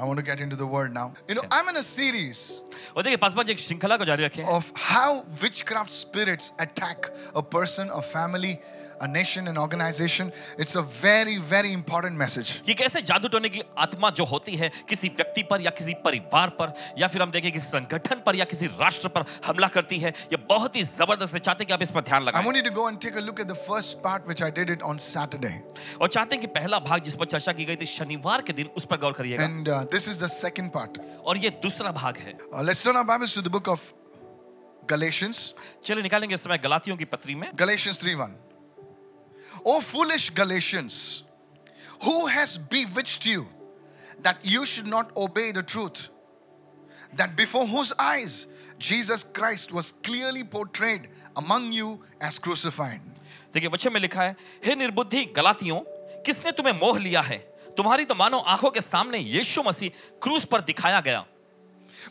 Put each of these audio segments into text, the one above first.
I want to get into the word now. You know, I'm in a series और देखिए पास पास एक श्रृंखला को जारी रखें of how witchcraft spirits attack a person, a family, a nation, an organization. It's a very, very important message. कि कैसे जादू टोने की आत्मा जो होती है किसी व्यक्ति पर या किसी परिवार पर या फिर हम देखें किसी संगठन पर या किसी राष्ट्र पर हमला करती है ये बहुत ही ज़बरदस्त है चाहते हैं कि आप इस पर ध्यान I लगाएँ want you to go and take a look at the first part, which I did it on Saturday. और चाहते हैं कि पहला भाग जिस पर चर्चा की गई थी शनिवार के दिन उस पर गौर करिएगा And uh, this is the second part. और ये दूसरा भाग है Uh, let's turn our Bibles to the book of Galatians. चलिए निकालेंगे इस समय गलातियों की पत्री में Galatians 3 1. O foolish Galatians, who has bewitched you that you should not obey the truth? That before whose eyes Jesus Christ was clearly portrayed among you as crucified. देखिए वचन में लिखा है हे निर्बुद्धि गलातियों किसने तुम्हें मोह लिया है तुम्हारी तो मानो आंखों के सामने यीशु मसीह क्रूस पर दिखाया गया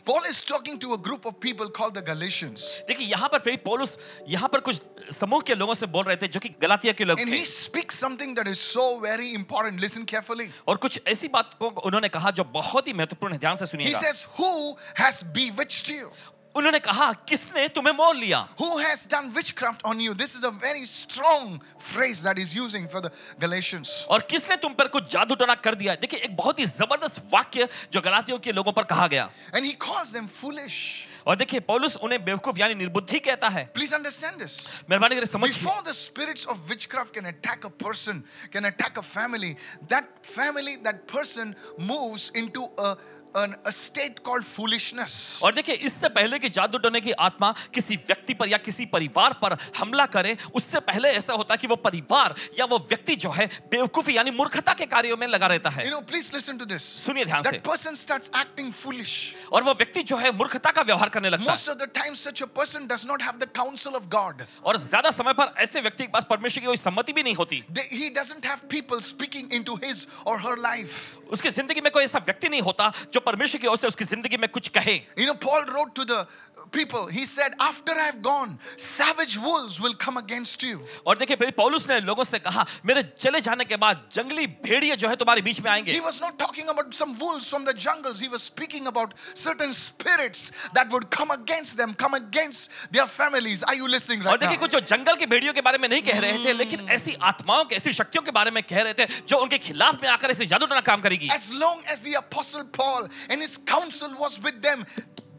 Paul is talking to a group of people called the Galatians. देखिए यहाँ पर प्रेरित पौलुस यहाँ पर कुछ समूह के लोगों से बोल रहे थे जो कि गलातिया के लोग And थे he speaks something that is so very important. Listen carefully. और कुछ ऐसी बात को उन्होंने कहा जो बहुत ही महत्वपूर्ण है ध्यान से He सुनिएगा says, Who has bewitched you? उन्होंने कहा किसने तुम्हें मोल लिया? Who has done witchcraft on you this is a very strong phrase that is using for the Galatians और किसने तुम पर कुछ जादू टोना कर दिया? देखिए एक बहुत ही ज़बरदस्त वाक्य जो गलातियों के लोगों पर कहा गया। And he calls them foolish और देखिए पॉलस उन्हें बेवकूफ़ यानी निर्बुद्धि कहता है। प्लीज़ अंडरस्टैंड दिस मेहरबानी करके समझिए। Before the spirits of witchcraft can attack a person can attack a family that family that person moves into a an, a state called foolishness. और देखिए इससे पहले कि जादू टोने की आत्मा किसी व्यक्ति पर या किसी परिवार पर हमला करे उससे पहले ऐसा होता है कि वो परिवार या वो व्यक्ति जो है बेवकूफ़ी यानी मूर्खता के कार्यों में लगा रहता है You know, please listen to this. सुनिए ध्यान से person starts acting foolish. और वो व्यक्ति जो है मूर्खता का व्यवहार करने लगता है of the time, such a person does not have the counsel of God. और ज़्यादा समय पर ऐसे व्यक्ति के पास परमेश्वर की कोई सम्मति भी नहीं होती They, he doesn't have people speaking into his or her life. उसकी ज़िंदगी में कोई ऐसा व्यक्ति नहीं होता जो परमेश्वर की ओर से उसकी ज़िंदगी में कुछ कहे। You know Paul wrote to the people, he said, After I've gone, savage wolves will come against you. और देखिए फिर पौलुस ने लोगों से कहा मेरे चले जाने के बाद जंगली भेड़िए जो है तुम्हारे बीच में आएंगे He was not talking about some wolves from the jungles. He was speaking about certain spirits that would come against them, come against their families. Are you listening और right देखिए now? कुछ जो जंगल की भेड़ियों के बारे में नहीं कह रहे थे लेकिन ऐसी आत्माओं के ऐसी शक्तियों के बारे में कह रहे थे जो उनके खिलाफ में आकर ऐसे जादू टोना काम करेगी As long as the apostle Paul and his counsel was with them,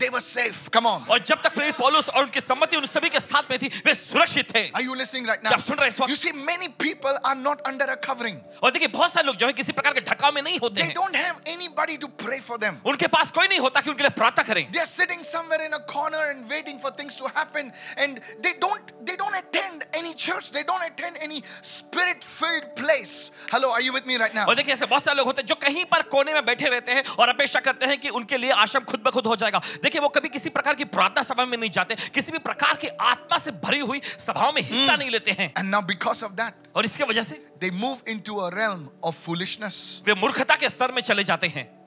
they were safe. Come on. और जब तक प्रेरित पौलुस और उनकी सम्मति उन सभी के साथ में थी वे सुरक्षित थे Are you listening right now? आप सुन रहे हैं इस वक्त? You see, many people are not under a covering. और देखिए बहुत सारे लोग जो है किसी प्रकार के ढकाव में नहीं होते They हैं don't have anybody to pray for them. उनके पास कोई नहीं होता कि उनके लिए प्रार्थना करें They're sitting somewhere in a corner and waiting for things to happen, and they don't they don't attend any church. They don't attend any spirit-filled place. Hello, are you with me right now? और देखिए ऐसे बहुत सारे लोग होते हैं जो कहीं पर कोने में बैठे रहते हैं और अपेक्षा करते हैं कि उनके लिए आश्रम खुद ब खुद हो जाएगा देखिए वो कभी किसी प्रकार की प्रार्थना सभा में नहीं जाते किसी भी प्रकार की आत्मा से भरी हुई सभाओं में हिस्सा नहीं लेते हैं। And now because of that और इसके वजह से they move into a realm of foolishness. वे मूर्खता के स्तर में चले जाते हैं।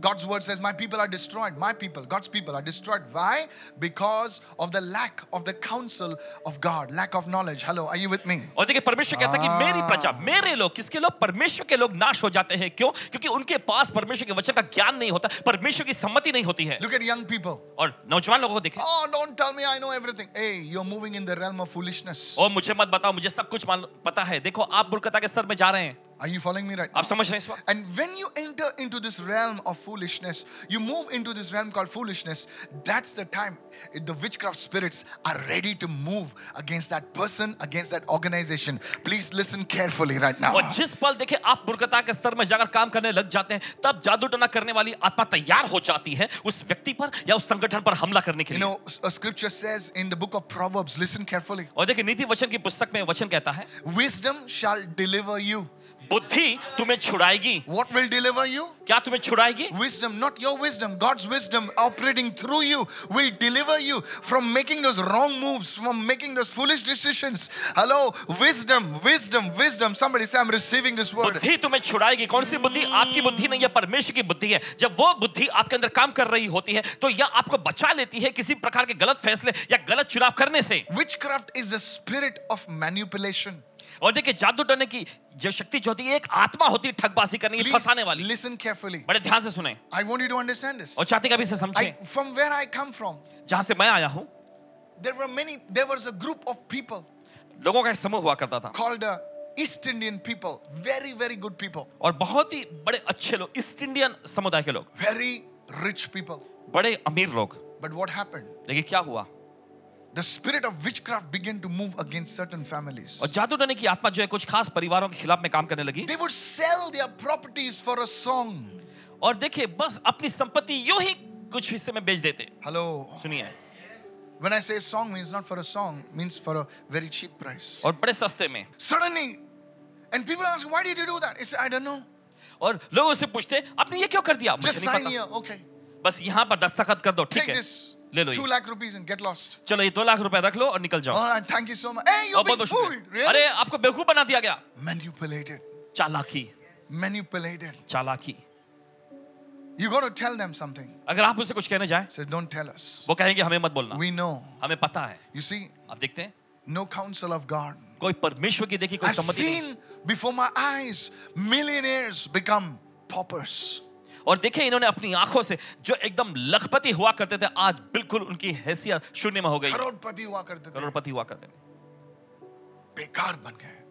God's word says, My people are destroyed. My people, God's people are destroyed. Why? Because of the lack of the counsel of God, lack of knowledge. Hello, are you with me? और देखिए परमेश्वर कहता है कि मेरी प्रजा मेरे लोग किसके लोग परमेश्वर के लोग नाश हो जाते हैं क्यों क्योंकि उनके पास परमेश्वर के वचन का ज्ञान नहीं होता परमेश्वर की सम्मति नहीं होती है Look at young people. और नौजवान लोगों को देखें Oh, don't tell me I know everything. Hey, you're moving in the realm of foolishness. और मुझे मत बताओ मुझे सब कुछ पता है देखो आप मूर्खता के स्तर में जा रहे हैं Are you following me right now? आप समझ रहे हैं इस वक्त And when you enter into this realm of foolishness, you move into this realm called foolishness, that's the time the witchcraft spirits are ready to move against that person, against that organization. Please listen carefully right now. और जिस पल देखे आप मूर्खता के स्तर में जाकर काम करने लग जाते हैं तब जादू टोना करने वाली आत्मा तैयार हो जाती है उस व्यक्ति पर या उस संगठन पर हमला करने के लिए. You know, a scripture says in the book of Proverbs, listen carefully और देखिए नीति वचन की पुस्तक में वचन कहता है wisdom shall deliver you. बुद्धि तुम्हें छुड़ाएगी। वॉट विल डिलीवर यू क्या तुम्हें छुड़ाएगी? Wisdom not your wisdom God's wisdom operating through you will deliver you from making those wrong moves from making those foolish decision hello wisdom wisdom wisdom somebody say I am receiving this word बुद्धि तुम्हें छुड़ाएगी। कौन सी बुद्धि? आपकी बुद्धि नहीं है परमेश्वर की बुद्धि है। जब वो बुद्धि आपके अंदर काम कर रही होती है तो यह आपको बचा लेती है किसी प्रकार के गलत फैसले या गलत चुनाव करने से। Witchcraft is the spirit of manipulation और देखिए जादू टने की जो शक्ति जो होती है एक आत्मा होती है ठगबाजी करने की फंसाने वाली। लिसन केयरफुली बड़े ध्यान से सुने। I want you to understand this और चाहते हैं से समझें। From where I come from जहाँ से मैं आया हूँ there were many there was a group of people लोगों का एक समूह हुआ करता था। Called East Indian people very very good people और बहुत ही बड़े अच्छे लोग ईस्ट इंडियन समुदाय के लोग। वेरी रिच पीपल बड़े अमीर लोग। बट व्हाट हैपेंड लेकिन क्या हुआ? The spirit of witchcraft began to move against certain families. और जादू टोने की आत्मा जो है कुछ खास परिवारों के खिलाफ में काम करने लगी They would sell their properties for a song. और देखिए बस अपनी संपत्ति यूँ ही कुछ हिस्से में बेच देते Hello. सुनिए When I say song means not for a song, means for a very cheap price. और बड़े सस्ते में Suddenly, and people ask, why did you do that? I say, I don't know. और लोग उससे पूछते आपने ये क्यों कर दिया Just sign here. Okay. बस यहाँ पर दस्तखत कर दो ठीक Take this. ले लो two lakh rupees get lost चलो ये दो लाख रुपया रख लो और निकल जाओ थैंक यू सो मच अरे आपको बेवकूफ़ बना दिया गया मैन्यूपुलेटेड चालाकी मैन्यूपुलेटेड चालाकी You got to tell them something. अगर आप उसे कुछ कहने जाएँ, says don't tell us. वो कहेंगे हमें मत बोलना. We know. हमें पता है. You see? आप देखते हैं? No counsel of God. कोई परमेश्वर की देखी कोई सम्मति नहीं. I've seen before my eyes millionaires become paupers. और देखे इन्होंने अपनी आँखों से जो एकदम लखपति हुआ करते थे आज बिल्कुल उनकी हैसियत शून्य में हो गई। करोड़पति हुआ करते थे। करोड़पति हुआ करते थे। बेकार बन गए।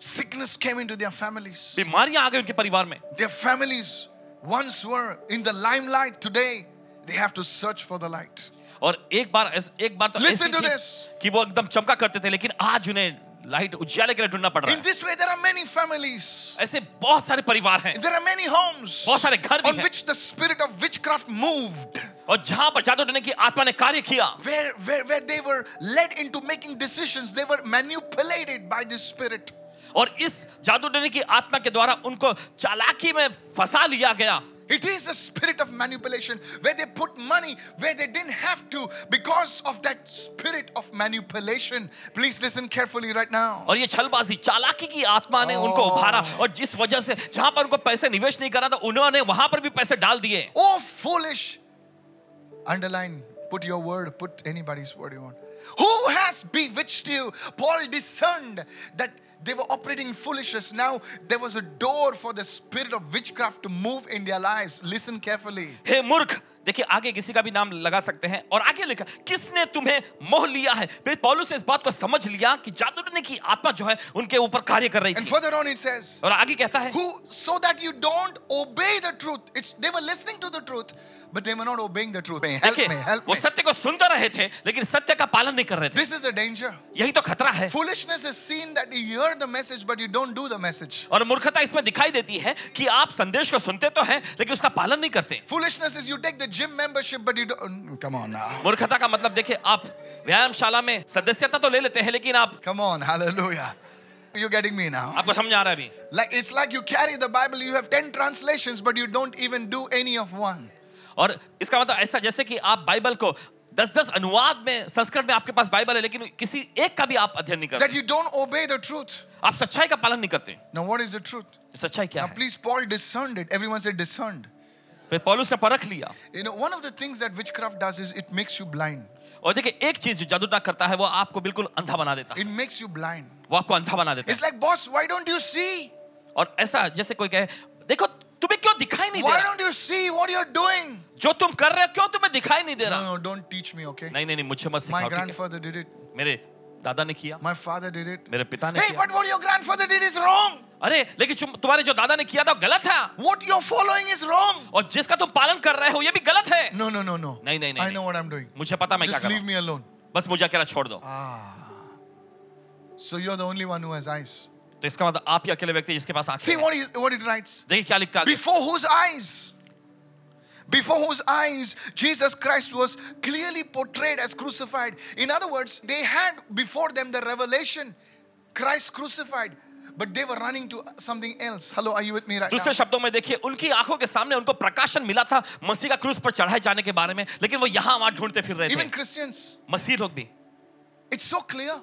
Sickness came into their families बीमारियाँ आ गई उनके परिवार में। Their families once were in the limelight. Today they have to search for the light और एक बार एक बार तो Listen to this. कि वो एकदम चमका करते थे लेकिन आज उन्हें लाइट उज्याले के लिए ढूंढना पड़ रहा है। In this way there are many families ऐसे बहुत सारे परिवार हैं। देयर आर मेनी होम्स बहुत सारे घर भी on which the spirit of witchcraft moved और जहाँ पर जादू डालने की आत्मा ने कार्य किया। Where where where they were led into making decisions they were manipulated by the spirit और इस जादू डालने की आत्मा के द्वारा उनको चालाकी में फंसा लिया गया। It is a spirit of manipulation where they put money where they didn't have to because of that spirit of manipulation. Please listen carefully right now. और ये छलबाजी चालाकी की आत्मा ने उनको Oh. उभारा और जिस वजह से जहां पर उनको पैसे निवेश नहीं करना था उन्होंने वहां पर भी पैसे डाल दिए Oh, foolish. Underline, put your word, put anybody's word you want. Who has bewitched you? Paul discerned that they were operating in foolishness. Now there was a door for the spirit of witchcraft to move in their lives. Listen carefully. हे मूर्ख देखिए आगे किसी का भी नाम लगा सकते हैं और आगे लिखा किसने तुम्हें मोह लिया है फिर पौलुस ने इस बात को समझ लिया कि जादू टोने की आत्मा जो है उनके ऊपर कार्य कर रही And थी further on it says, और आगे कहता है who so that you don't obey the truth. It's they were listening to the truth, but they were not obeying the truth. Help देखिए me, help वो me. सत्य को सुनते रहे थे लेकिन सत्य का पालन नहीं कर रहे थे This is a danger. यही तो खतरा है Foolishness is seen that you hear the message, but you don't do the message. और मूर्खता इसमें दिखाई देती है कि आप संदेश को सुनते तो हैं लेकिन उसका पालन नहीं करते Foolishness is you take the gym membership, but you don't. mm, Come on now. मूर्खता का मतलब देखिए आप व्यायामशाला में सदस्यता तो ले लेते हैं लेकिन आप Come on, hallelujah. You're getting me now. आपको समझ आ रहा है अभी Like it's like you carry the Bible, you have 10 translations, but you don't even do any of one. और इसका मतलब ऐसा जैसे कि आप बाइबल को दस दस अनुवाद में संस्कृत में आपके पास बाइबल है लेकिन किसी एक का भी आप अध्ययन नहीं करते। दैट ओबे द ट्रुथ आप सच्चाई का पालन नहीं करते। Now what is the truth सच्चाई क्या please Paul discerned one of the things that witchcraft does is it makes you blind और देखिए एक चीज़ जो जादूटा करता है वो आपको बिल्कुल अंधा बना देता है। इट मेक्स यू ब्लाइंड वो आपको अंधा बना देता है। It's like boss why don't you see और ऐसा जैसे कोई कहे देखो दिखाई नहीं दे रहा। Don't you see what you are doing जो तुम कर रहे हो क्यों तुम्हें दिखाई नहीं दे रहा? No don't teach me okay नहीं नहीं मुझे मत सिखाओ माय ग्रैंडफादर डिड इट मेरे दादा ने किया। माय फादर डिड इट मेरे पिता ने किया। But what your grandfather did is wrong अरे लेकिन तुम्हारे जो दादा ने किया था गलत है। What you are following is wrong और जिसका तुम पालन कर रहे हो ये भी गलत है। नो नो नो नो नहीं नहीं नहीं I know what I am doing मुझे पता मैं क्या कर रहा हूँ। जस्ट लीव मी अलोन बस मुझे अकेला छोड़ दो। So you are the only one who has eyes तो इसका मतलब आप ही अकेले व्यक्ति जिसके पास आँखें See हैं। what, he, what it writes. देखिए क्या लिखता है। Before whose eyes? Before whose eyes Jesus Christ was clearly portrayed as crucified. In other words, they had before them the revelation Christ crucified, but they were running to something else. Hello, are you with me right? दूसरे शब्दों में देखिए उनकी आँखों के सामने उनको प्रकाशन मिला था मसीह का क्रूस पर चढ़ाए जाने के बारे में लेकिन वो यहाँ वहाँ ढूंढते फिर रहे थे Even Christians, मसीह लोग भी it's so clear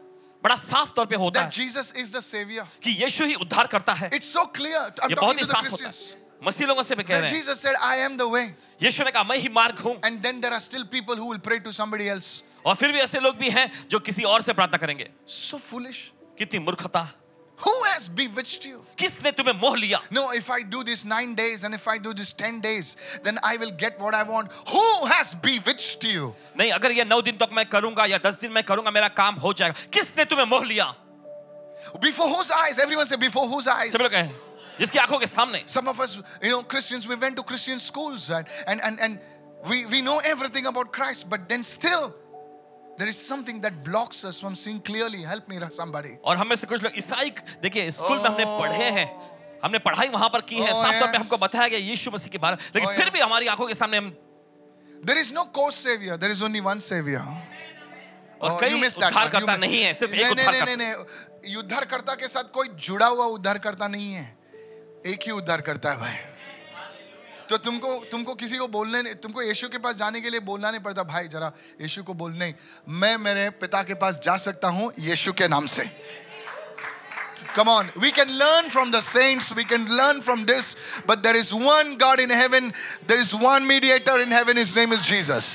बड़ा साफ़ तौर पे होता है जीसस इज़ द सेवियर कि यीशु ही उद्धार करता है। इट्स सो क्लियर ये बहुत ही साफ़ होता है। मसीह लोगों से भी कह रहे हैं। Jesus said I am the way यीशु ने कहा मैं ही मार्ग हूँ। And then there are still people who will pray to somebody else और फिर भी ऐसे लोग भी हैं जो किसी और से प्रार्थना करेंगे। सो फुलिश कितनी मूर्खता। Who has bewitched you? किसने तुम्हें मोह लिया No, if I do this nine days and if I do this ten days, then I will get what I want. Who has bewitched you? नहीं अगर ये नौ दिन तक मैं करूंगा या दस दिन मैं करूंगा मेरा काम हो जाएगा किसने तुम्हें मोह लिया Before whose eyes? Everyone say, before whose eyes? सब लोग कहें जिसकी आंखों के सामने Some of us, you know, Christians, we went to Christian schools right? and, and, and we, we know everything about Christ, but then still, There is something that blocks us from seeing clearly. Help me, somebody. और हमें से कुछ लोग ईसाई देखिए school में हमने पढ़े हैं हमने पढ़ाई वहाँ पर की है Oh, साफ़ तौर पे. हमको बताया गया यीशु मसीह के बारे में लेकिन Oh, फिर yes. भी हमारी आँखों के सामने हम There is no co-savior. There is only one savior. और Oh, कई one. उद्धारकर्ता नहीं है सिर्फ़ एक नहीं उद्धारकर्ता नहीं नहीं उद्धारकर्ता के साथ कोई जुड़ा हुआ उद्धारकर्ता नहीं है एक ही उद्धारकर्ता है भाई तो तुमको तुमको किसी को बोलने नहीं- तुमको यीशु के पास जाने के लिए बोलना नहीं पड़ता भाई जरा यीशु को बोल नहीं मैं मेरे पिता के पास जा सकता हूँ यीशु के नाम से Come on, we can learn from the saints, we can learn from this, but there is one God in heaven, there is one mediator in heaven, his name is Jesus.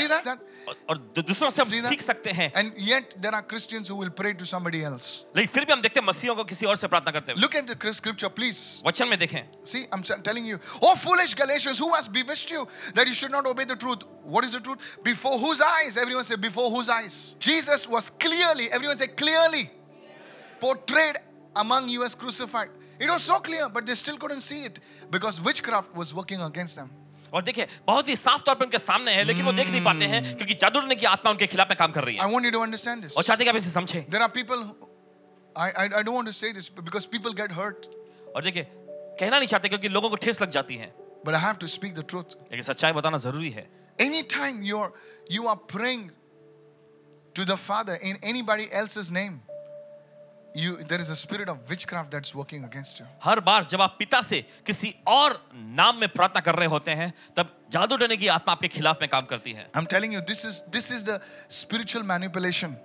See that? that? और- और दू- दूसरों से हम See that? सीख सकते हैं And yet there are Christians who will pray to somebody else. लेकिन फिर भी हम देखते हैं मसीहों को किसी और से प्रार्थना करते हैं Look at the scripture, please. वचन में देखें See, I'm s- telling you. Oh, foolish Galatians, who has bewitched you that you should not obey the truth? What is the truth? Before whose eyes? Everyone say, before whose eyes? Jesus was clearly, everyone say, clearly portrayed among you as crucified. It was so clear, but they still couldn't see it because witchcraft was working against them. और देखिए बहुत ही साफ़ तौर पर उनके सामने है लेकिन वो देख नहीं पाते हैं क्योंकि जादू की आत्मा उनके खिलाफ में काम कर रही है want you to understand this. और चाहते कि आप इसे समझें people, who- I, I, I don't want to say this because people get hurt, और देखिए कहना नहीं चाहते क्योंकि लोगों को ठेस लग जाती है but I have to speak the truth. लेकिन सच्चाई बताना ज़रूरी है anytime you're you are praying to the father in anybody else's name you there is a spirit of witchcraft that's working against you हर बार जब आप पिता से किसी और नाम में प्रार्थना कर रहे होते हैं तब जादू डरने की आत्मा आपके खिलाफ में काम करती है i'm telling you this is this is the spiritual manipulation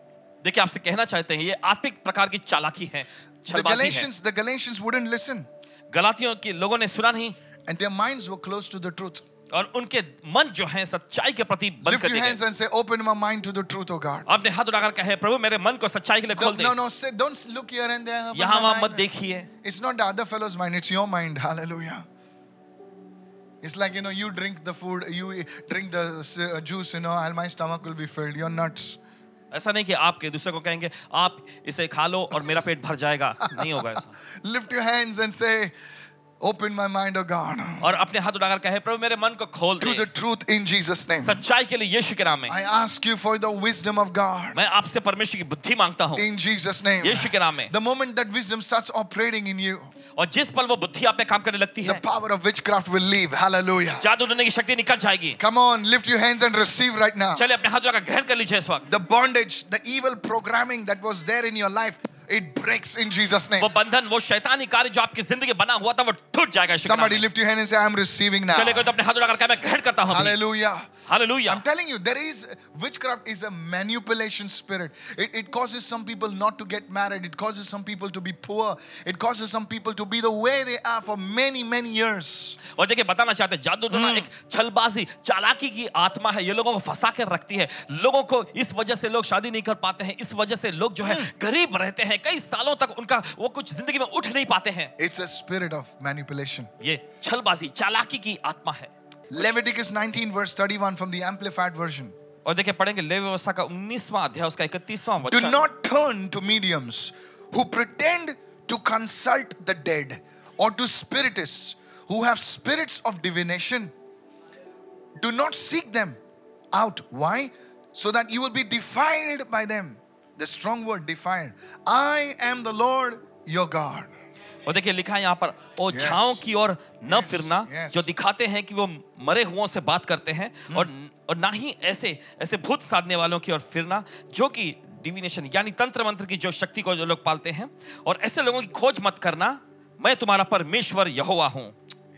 देखिए आपसे कहना चाहते हैं ये आत्मिक प्रकार की चालाकी है the galatians the galatians wouldn't listen गलातियों के लोगों ने सुना नहीं and their minds were close to the truth और उनके मन जो हैं सच्चाई के प्रति बंद कर दिए hands open my mind to the truth o God आपने हाथ उठाकर कहे प्रभु मेरे मन को सच्चाई के लिए खोल दे। No no say don't look here and there यहाँ वहाँ मत देखिए। It's not other fellow's mind it's your mind hallelujah It's like, you know, you drink the food, you drink the uh, juice, you know, and my stomach will be filled. You're nuts. ऐसा नहीं कि आपके दूसरे को कहेंगे आप इसे खा लो और मेरा पेट भर जाएगा. नहीं होगा ऐसा। Lift your hands and say Open my mind, oh God, और अपने हाथ उठाकर कहे प्रभु मेरे मन को खोल to they the truth in Jesus' name. सच्चाई के लिए यीशु के नाम में I ask you for the wisdom of God मैं आपसे परमेश्वर की बुद्धि मांगता हूँ in Jesus' name. यीशु के नाम में The moment that wisdom starts operating in you, और जिस पल वो बुद्धि आप में काम करने लगती the है power of witchcraft will leave. Hallelujah. जादू डरने की शक्ति निकल जाएगी Come on, lift your hands and receive right now. चलिए अपने हाथ उठाकर ग्रहण कर लीजिए इस वक्त The bondage, the evil programming that was there in your life, it breaks in Jesus' name. वो बंधन वो शैतानी कार्य जो आपकी ज़िंदगी बना हुआ था वो टूट जाएगा Somebody lift your hand and say, I'm receiving now. चलिए कोई तो अपने हाथ उठाकर कहे मैं ग्रहण करता हूँ Hallelujah. Hallelujah I'm telling you, there is witchcraft is a manipulation spirit. It, it causes some people not to get married. It causes some people to be poor. It causes some people to be the way they are for many, many years. और देखिए बताना चाहते हैं जादू टोना एक छलबाजी चालाकी की आत्मा है ये लोगों को फंसा कर रखती है लोगों को इस वजह से लोग शादी नहीं कर पाते हैं इस वजह से लोग जो है गरीब रहते हैं हैं कई सालों तक उनका वो कुछ ज़िंदगी में उठ नहीं पाते हैं। It's a spirit of manipulation ये छलबाजी चालाकी की आत्मा है। Leviticus 19 verse 31 from the amplified version. और देखिए पढ़ेंगे लेवी व्यवस्था का 19वां अध्याय उसका 31वां वचन। Do not turn to mediums who pretend to consult the dead or to spiritists who have spirits of divination do not seek them out why so that you will be defiled by them The strong word defiled. I am the Lord your God. और देखिए लिखा है यहाँ पर ओ Yes. की ओर न Yes, फिरना yes. जो दिखाते हैं कि वो मरे हुओं से बात करते हैं और और ना ही ऐसे ऐसे भूत साधने वालों की ओर फिरना जो कि डिविनेशन यानी तंत्र मंत्र की जो शक्ति को जो लोग पालते हैं और ऐसे लोगों की खोज मत करना मैं तुम्हारा परमेश्वर यहोवा हूँ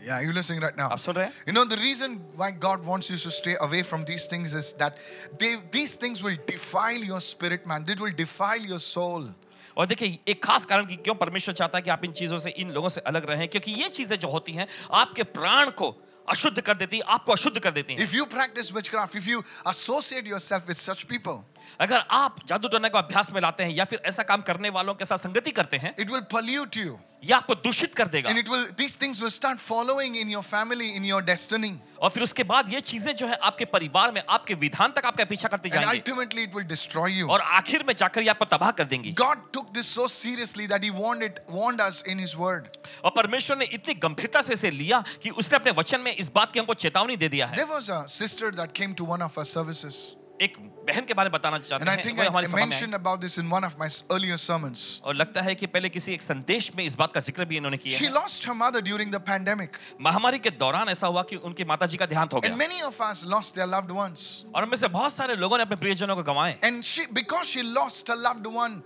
Yeah, you're listening right now. आप सुन रहे हैं You know, the reason why God wants you to stay away from these things is that they, these things will defile your spirit, man. It will defile your soul. और देखिए एक खास कारण कि क्यों परमेश्वर चाहता है कि आप इन चीज़ों से इन लोगों से अलग रहें क्योंकि ये चीज़ें जो होती हैं आपके प्राण को अशुद्ध कर देती है आपको अशुद्ध कर देती है If you practice witchcraft, if you associate yourself with such people, अगर आप जादू टोना को अभ्यास में लाते हैं या फिर ऐसा काम करने वालों के साथ संगति करते हैं it will pollute you. या आपको दूषित कर देगा। And it will these things will start following in your family in your destiny और फिर उसके बाद ये चीज़ें जो है आपके परिवार में आपके विधान तक आपका पीछा करते जाएँगे। Ultimately it will destroy you और आखिर में जाकर ये आपको तबाह कर देंगी। God took this so seriously that he want it want us in his word और परमेश्वर ने इतनी गंभीरता से इसे लिया कि उसने अपने वचन में इस बात की हमको चेतावनी दे दिया है। There was a sister that came to one of our services एक बहन के बारे में बताना चाहते हैं I, हमारी I mentioned about this in one of my earlier sermons. और लगता है कि पहले किसी एक संदेश में इस बात का ज़िक्र भी इन्होंने किया She है lost her mother during the pandemic, महामारी के दौरान ऐसा हुआ कि उनकी माता जी का देहांत हो गया. and many of us lost their loved ones. और उनमें से बहुत सारे लोगों ने अपने प्रियजनों को गंवाए And she, because she lost her loved one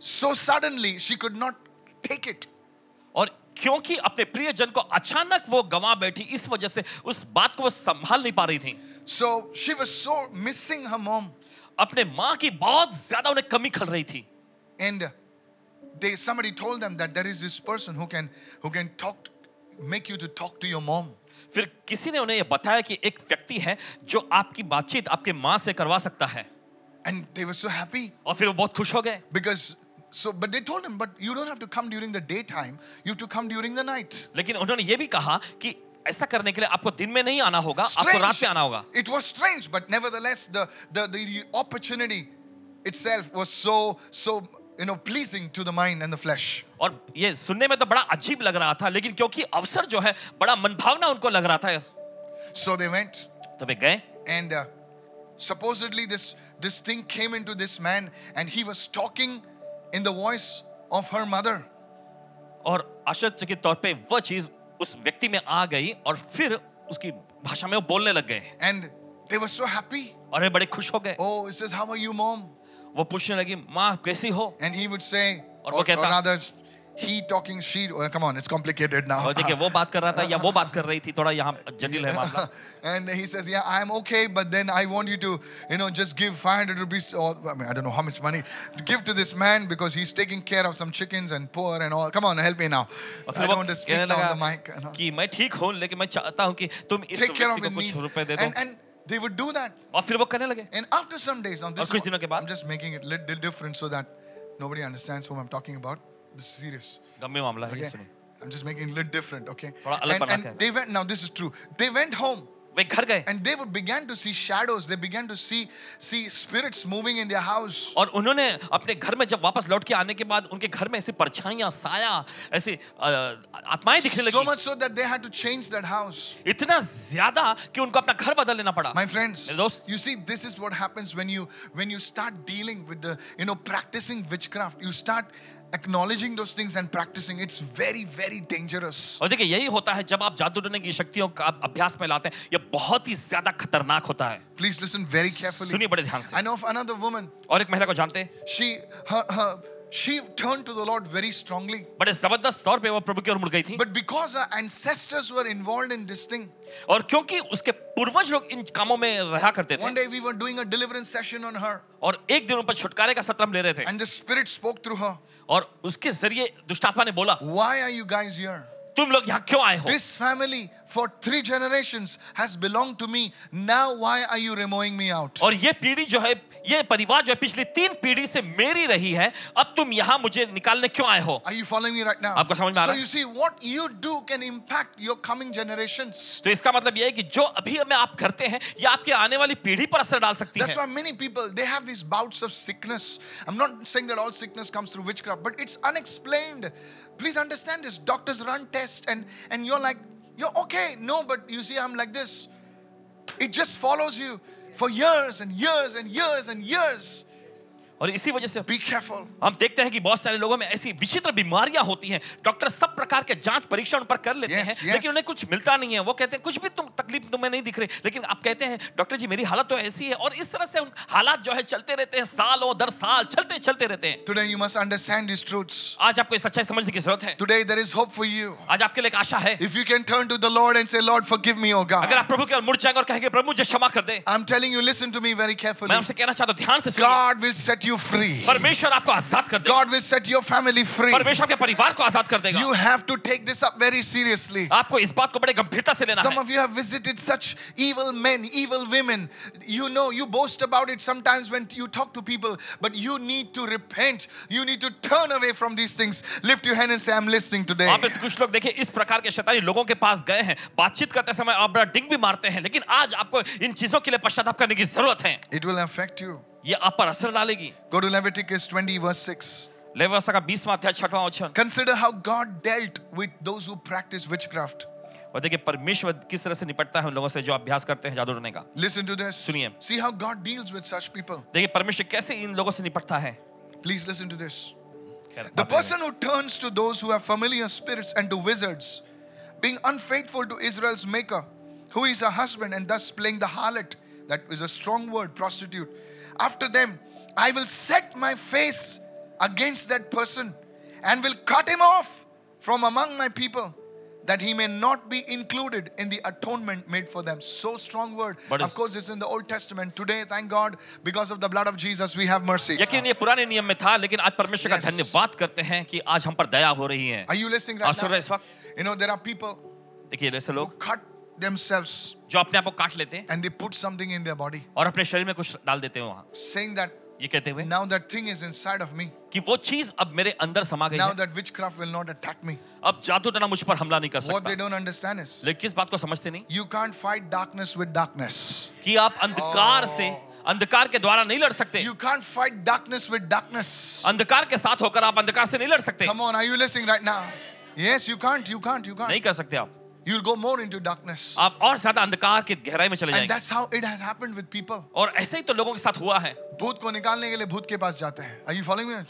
so suddenly, she could not take it. क्योंकि अपने प्रियजन को अचानक वो गंवा बैठी इस वजह से उस बात को वो संभाल नहीं पा रही थी So she was so missing her mom. अपने माँ की बहुत ज़्यादा उन्हें कमी खल रही थी And they somebody told them that there is this person who can who can talk make you to talk to your mom. फिर किसी ने उन्हें ये बताया कि एक व्यक्ति है जो आपकी बातचीत आपके माँ से करवा सकता है And they were so happy और फिर वो बहुत खुश हो गए because so but they told him, but you don't have to come during the daytime, you have to come during the night. लेकिन उन्होंने ये भी कहा कि ऐसा करने के लिए आपको दिन में नहीं आना होगा आपको रात में आना होगा It was strange, but nevertheless, the, the, the, the opportunity itself was so, so, you know, pleasing to the mind and the flesh. और ये सुनने में तो बड़ा अजीब लग रहा था लेकिन क्योंकि अवसर जो है बड़ा मनभावना उनको लग रहा था So they went, तो वे गए and uh, supposedly this, this thing came into this man, and he was talking in the voice of her mother. और आश्चर्यचकित तौर पे वह चीज उस व्यक्ति में आ गई और फिर उसकी भाषा में वो बोलने लग गए And they were so happy. और वे बड़े खुश हो गए Oh, he says, How are you, mom? वो पूछने लगी माँ कैसी हो And he would say, और or, वो or कहता- rather, he talking, she, oh, come on, it's complicated now. और देखिए वो बात कर रहा था या वो बात कर रही थी थोड़ा यहाँ जटिल है मामला and he says, Yeah, I'm okay, but then I want you to, you know, just give 500 rupees, or I mean, I don't know how much money, to give to this man because he's taking care of some chickens and poor and all. Come on, help me now. और I फिर don't वो want to speak कहने now on लगा the mic. You know. कि मैं ठीक हूँ लेकिन मैं चाहता हूँ कि तुम इस Take care of व्यक्ति को his कुछ needs. रुपए दे दो And, and they would do that. और फिर वो करने लगे And after some days, now this कुछ is दिनों के बाद- I'm just making it a little different so that nobody understands whom I'm talking about. This is serious. गंभीर मामला है ये Okay? सुनो I'm just making it a little different, okay? थोड़ा अलग And, बना and के। they went, now this is true. They went home वे घर गए and they would began to see shadows. They began to see, see spirits moving in their house. और उन्होंने अपने घर में जब वापस लौट के आने के बाद उनके घर में ऐसी परछाइयां साया ऐसी अ, आत्माएं दिखने So लगी much so that they had to change that house. इतना ज्यादा कि उनको अपना घर बदल लेना पड़ा My friends, मेरे दोस्त you see, this is what happens when you when you start dealing with the, you know, practicing witchcraft. You start acknowledging those things and practicing. It's very, very dangerous. और देखिए यही होता है जब आप जादू टोने की शक्तियों का abhyas अभ्यास में लाते हैं ये बहुत ही ज़्यादा खतरनाक होता है Please listen very carefully. सुनिए बड़े ध्यान से I know of another woman. और एक महिला को जानते हैं She her, her she turned to the Lord very strongly. बड़े जबरदस्त तौर पे वो प्रभु की ओर मुड़ गई थी But because her ancestors were involved in this thing, और क्योंकि उसके पूर्वज लोग इन कामों में रहा करते one थे day we were doing a deliverance session on her, और एक दिन उन पर छुटकारे का सत्र हम ले रहे थे and the Spirit spoke through her. और उसके जरिए दुष्टात्मा ने बोला Why are you guys here? तुम लोग यहाँ क्यों आए हो This family for three generations has belonged to me. Now, why are you removing me out? और ये पीढ़ी जो है ये परिवार जो है पिछली तीन पीढ़ी से मेरी रही है अब तुम यहाँ मुझे निकालने क्यों आए हो Are you following me right now? आपको समझ में आ So रहा है? you see, what you do can impact your coming generations. तो इसका मतलब ये है कि जो अभी में आप करते हैं ये आपके आने वाली पीढ़ी पर असर डाल सकती That's है why many people they have these bouts of sickness. I'm not saying that all sickness comes through witchcraft, but it's unexplained. Please understand this. Doctors run tests and and you're like, you're okay. No, but you see, I'm like this. It just follows you for years and years and years and years. और इसी वजह से Be careful. हम देखते हैं कि बहुत सारे लोगों में ऐसी विचित्र बीमारियाँ होती हैं। डॉक्टर सब प्रकार के जाँच परीक्षण पर कर लेते Yes, हैं yes. लेकिन उन्हें कुछ मिलता नहीं है। वो कहते हैं कुछ भी तुम तकलीफ़ तुम्हें नहीं दिख रही। लेकिन आप कहते हैं डॉक्टर जी मेरी हालत तो ऐसी है। और इस तरह से हालात जो है चलते रहते हैं सालों दर साल चलते चलते रहते हैं। Today you must understand these truths. आज आपको ये सच्चाई समझने की ज़रूरत है। Today there is hope for you. आज आपके लिए आशा है। If you can turn to the Lord and say, Lord, forgive me, oh अगर आप प्रभु के ओर मुड़ जाएँगे और कहेंगे प्रभु मुझे क्षमा कर दे। I'm telling you, listen to me very मैं आपसे कहना चाहता हूँ ध्यान से सुनिए। God will set you free. परमेश्वर आपको आजाद कर देगा God will set your family free. परमेश्वर आपके परिवार को आजाद कर देगा You have to take this up very seriously. आपको इस बात को बड़े गंभीरता से लेना Some है of you have visited such evil men, evil women. You know, you boast about it sometimes when you talk to people, but you need to repent. You need to turn away from these things. Lift your hand and say, I'm listening today. आप में से कुछ लोग देखिए इस प्रकार के शैतानी लोगों के पास गए हैं बातचीत करते समय आप बड़ा डिंग भी मारते हैं लेकिन आज आपको इन चीजों के लिए पश्चाताप करने की जरूरत है It will affect you. ये आप पर असर डालेगी Go to Leviticus 20, verse 6. Labia का 20वां अध्याय 6वां वचन Consider how God dealt with those who practice witchcraft. और देखिए परमेश्वर किस तरह से निपटता है उन लोगों से जो अभ्यास करते हैं जादू टोने का Listen to this. सुनिए। See how God deals with such people. देखिए परमेश्वर कैसे इन लोगों से निपटता है Please listen to this. खैर, The बात नहीं person who turns to those who have familiar spirits and to wizards, being unfaithful to Israel's maker, who is a husband and thus playing the harlot, that is a strong word, prostitute. After them, I will set my face against that person and will cut him off from among my people. That he may not be included in the atonement made for them. So strong word. But of it's- course, it's in the Old Testament. Today, thank God, because of the blood of Jesus, we have mercy. यकीन ये पुराने नियम में था लेकिन आज परमेश्वर का Yes. धन्यवाद करते हैं कि आज हम पर दया हो रही है Are you listening आप right सुन now? रहे हैं इस वक्त You know, there are people देखिए ऐसे who लोग cut themselves जो अपने आप को काट लेते हैं and they put something in their body, और अपने शरीर में कुछ डाल देते हैं वहाँ saying that ये कहते हुए now that thing is inside of me. कि वो चीज़ अब मेरे अंदर समा गई Now है that witchcraft will not attack me. अब जादू टना मुझ पर हमला नहीं कर What they don't understand is लेकिन किस बात को समझते नहीं you can't fight darkness with darkness. कि आप अंधकार से अंधकार के द्वारा नहीं लड़ सकते You can't fight darkness with darkness. अंधकार के साथ होकर आप अंधकार से नहीं लड़ सकते are you listening right now? Yes, you can't, you can't, you नहीं कर सकते आप You'll go more into darkness. आप और ज़्यादा अंधकार की गहराई में चले And that's how it has happened with people. और ऐसे ही तो लोगों के साथ हुआ है भूत को निकालने के लिए भूत के पास जाते हैं Are you following me?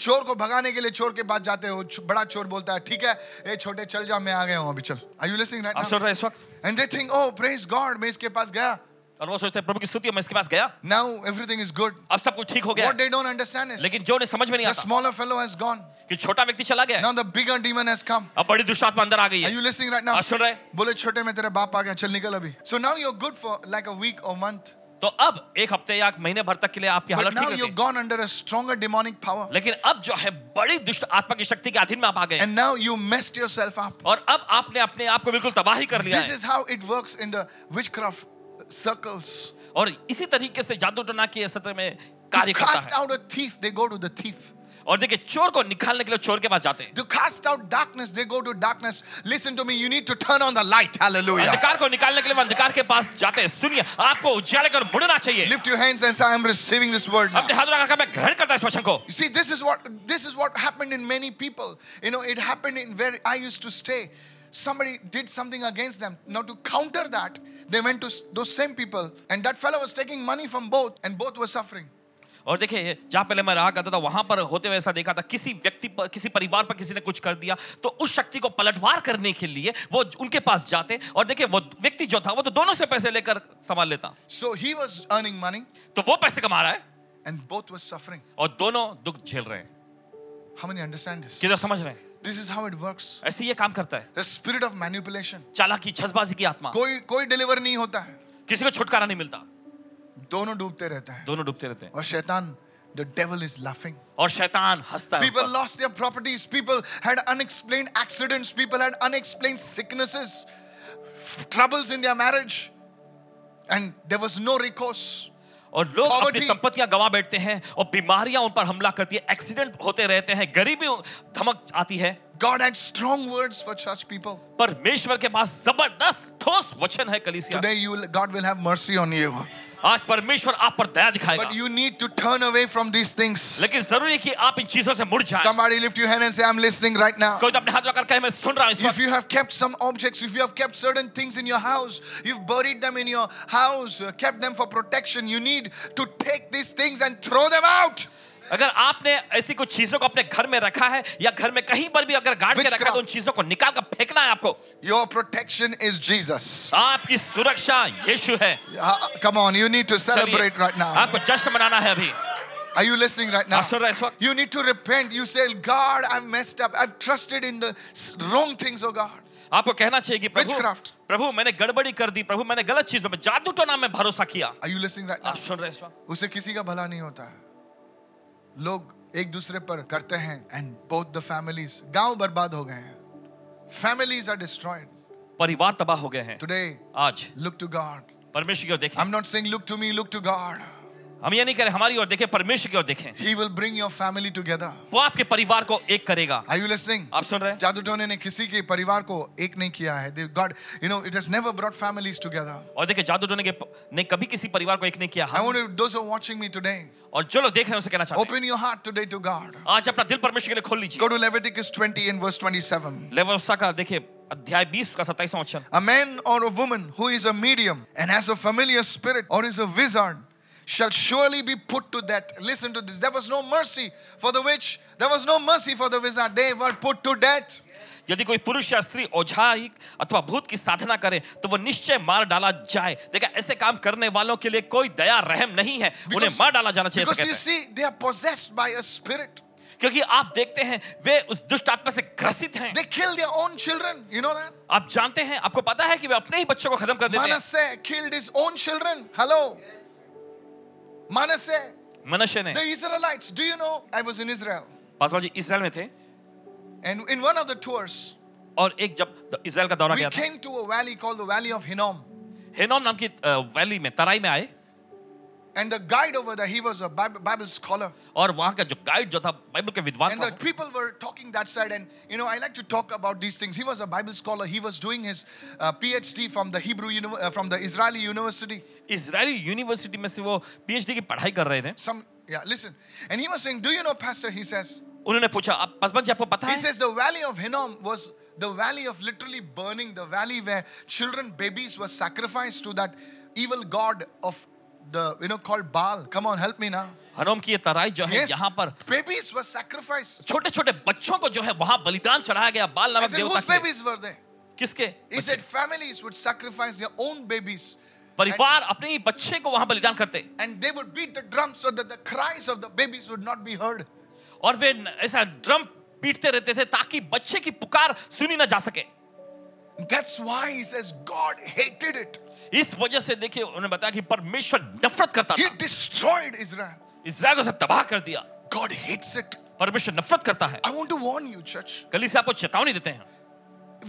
चोर को भगाने के लिए चोर के पास जाते हो बड़ा चोर बोलता है ठीक है ए छोटे चल जा मैं आ गया हूँ अभी चल Are you listening right आप now? सुन रहे हैं इस वक्त And they think, oh, praise God, मैं इसके पास गया. और वो सोचते हैं प्रभु की स्तुति मैं इसके पास गया। नाउ एवरीथिंग इज़ गुड अब सब कुछ ठीक हो गया। What they don't understand is लेकिन जो ने समझ में नहीं आता स्मॉलर फेलो हैज़ गॉन कि छोटा व्यक्ति चला गया। Now the bigger demon has come अब बड़ी दुष्टात्मा अंदर आ गई है। Are you listening right now सुन रहे बोले छोटे में तेरा बाप आ गया चल निकल अभी. So now you are good for like a week or month तो अब एक हफ़्ते या एक महीने भर तक के लिए आपकी हालत ठीक you gone under a stronger demonic power लेकिन अब जो है बड़ी दुष्ट आत्मा की शक्ति के अधीन में आप आ गए। And now you messed yourself up और अब आपने अपने आप को बिल्कुल तबाही कर लिया this is how it works in the witchcraft circles. और इसी तरीके से जादू टोना के सत्र में कार्य To करता cast है out a thief, they go to the thief. और देखिए चोर को निकालने के लिए चोर के पास जाते हैं To cast out darkness, they go to darkness. Listen to me, you need to turn on the light. Hallelujah. अंधकार को निकालने के लिए वो अंधकार के पास जाते हैं सुनिए आपको उजाले कर मुड़ना चाहिए Lift your hands and say, I am receiving this word now. अपने हाथ लगाकर मैं ग्रहण करता इस वचन को You see, this is what this is what happened in many people. You know, it happened in where I used to stay. somebody did something against them. Now, to counter that, they went to those same people, and that fellow was taking money from both, and both were suffering. और देखिए जहाँ पहले मैं रहा करता था वहाँ पर होते हुए ऐसा देखा था किसी व्यक्ति पर किसी परिवार पर किसी ने कुछ कर दिया तो उस शक्ति को पलटवार करने के लिए वो उनके पास जाते और देखिए वो व्यक्ति जो था वो तो दोनों से पैसे लेकर संभाल लेता। So he was earning money तो वो पैसे कमा रहा है। एंड बोथ वॉज़ सफरिंग और दोनों दुख झेल रहे हैं। हम अंडरस्टैंड समझ रहे हैं? This is how it works. ऐसे ये काम करता है The spirit of manipulation. चालाकी छजबाजी की आत्मा कोई कोई डिलीवर नहीं होता है किसी को छुटकारा नहीं मिलता दोनों डूबते रहता है दोनों डूबते रहते हैं और शैतान the devil is laughing और शैतान हंसता है People lost their properties. People had unexplained accidents. People had unexplained sicknesses, troubles in their marriage. And there was no recourse. और लोग अपनी संपत्तियाँ गंवा बैठते हैं और बीमारियाँ उन पर हमला करती है एक्सीडेंट होते रहते हैं गरीबी धमक आती है। God had strong words for such people. परमेश्वर के पास जबरदस्त ठोस वचन है कलीसिया Today, you will, God will have mercy on you. आज परमेश्वर आप पर दया दिखाएगा But you need to turn away from these things. लेकिन जरूरी है कि आप इन चीजों से मुड़ जाए Somebody lift your hand and say, I'm listening right now. कोई तो अपने हाथ लगाकर कहे मैं सुन रहा हूं इस If वक्त you have kept some objects, if you have kept certain things in your house, you've buried them in your house, uh, kept them for protection, you need to take these things and throw them out. अगर आपने ऐसी कुछ चीज़ों को अपने घर में रखा है या घर में कहीं पर भी अगर गाड़ के रखा तो उन चीज़ों को निकाल कर फेंकना है आपको। योर प्रोटेक्शन इज़ जीसस आपकी सुरक्षा यीशु है। Come on you need to celebrate right now आपको जश्न मनाना है अभी। Are you listening right now? You need to repent. You say, God, I've messed up. I've trusted in the wrong things, oh God. आपको कहना चाहिए कि प्रभु प्रभु मैंने गड़बड़ी कर दी। प्रभु मैंने गलत चीज़ों में जादू टोना में भरोसा किया। Are you listening right सुन रहे उसे किसी का भला नहीं होता है। लोग एक दूसरे पर करते हैं एंड बोथ द फैमिलीज़ गाँव बर्बाद हो गए हैं। फैमिलीज़ आर डिस्ट्रॉयड परिवार तबाह हो गए हैं। टुडे आज। लुक टू गॉड परमेश्वर की ओर देखें। I am not saying look to me look to God हम ये नहीं करें हमारी ओर देखें परमेश्वर की ओर देखें। He will bring your family together वो आपके परिवार को एक करेगा। आर यू लिसनिंग आप सुन रहे हैं? जादू टोने ने किसी के परिवार को एक नहीं किया है। God you know it has never brought families together और देखिए जादू टोने के ने कभी किसी परिवार को एक नहीं किया। I हम want to, those who are watching me today, और जो लोग देख रहे हैं उसे कहना चाहते open your heart today to God. हैं आज अपना दिल परमेश्वर के लिए खोल लीजिए। Go to Leviticus 20 and verse 27. लेवोसा का देखिए अध्याय 20 का 27वां वचन। A man or a woman who is a medium and has a familiar spirit or is a wizard shall surely be put to death. Listen to this. There was no mercy for the witch, there was no mercy for the wizard. They were put to death. यदि कोई पुरुष या स्त्री औझाई अथवा भूत की साधना करे तो वो निश्चय मार डाला जाए देखा ऐसे काम करने वालों के लिए कोई दया रहम नहीं है उन्हें Because, मार डाला जाना चाहिए ऐसा because you कहते हैं। see, they are possessed by a spirit. क्योंकि आप देखते हैं वे उस दुष्ट आत्मा से ग्रसित हैं They kill their own children. You know that? आप जानते हैं आपको पता है कि वे अपने ही बच्चों को खत्म कर देते हैं Manasseh killed his own children. Hello. Manasseh. मनुष्य ने The Israelites, do you know? I was in Israel. Paswan ji Israel में थे And in one of the tours, और एक जब इसराइल का दौरा we गया था came to a valley called the Valley of Hinnom. हेनोम नाम की अ, वैली में तराई में आए And the guide over there, he was a Bible, Bible scholar. और वहां का जो गाइड जो था बाइबल के विद्वान And था the people were talking that side. And, you know, I like to talk about these things. He was a Bible scholar. He was doing his uh, PhD from the Hebrew, uni- uh, from the Israeli university. Israeli university में से वो PhD की पढ़ाई कर रहे थे Some, yeah, listen. And he was saying, do you know, Pastor? He says, उन्होंने पूछा आप पासवान जी आपको पता he है says the Valley of Hinnom was the valley of literally burning, the valley where children, babies were sacrificed to that evil god of the, you know, called Baal. Come on, help me now. हनोम की ये तराई जो है Yes, यहाँ पर babies were sacrificed. छोटे छोटे बच्चों को जो है वहाँ बलिदान चढ़ाया गया बाल नामक देवता के babies were they? किसके He said families would sacrifice their own babies परिवार अपने ही बच्चे को वहाँ बलिदान करते and they would beat the drum so that the cries of the babies would not be heard. और वे ऐसा ड्रम पीटते रहते थे ताकि बच्चे की पुकार सुनी ना जा सके That's why he says God hated it. इस वजह से देखिए उन्होंने बताया कि परमेश्वर नफरत करता He था destroyed Israel. इसराइल को उसे तबाह कर दिया God hates it. परमेश्वर नफरत करता है I want to warn you, church. कल से आपको चेतावनी देते हैं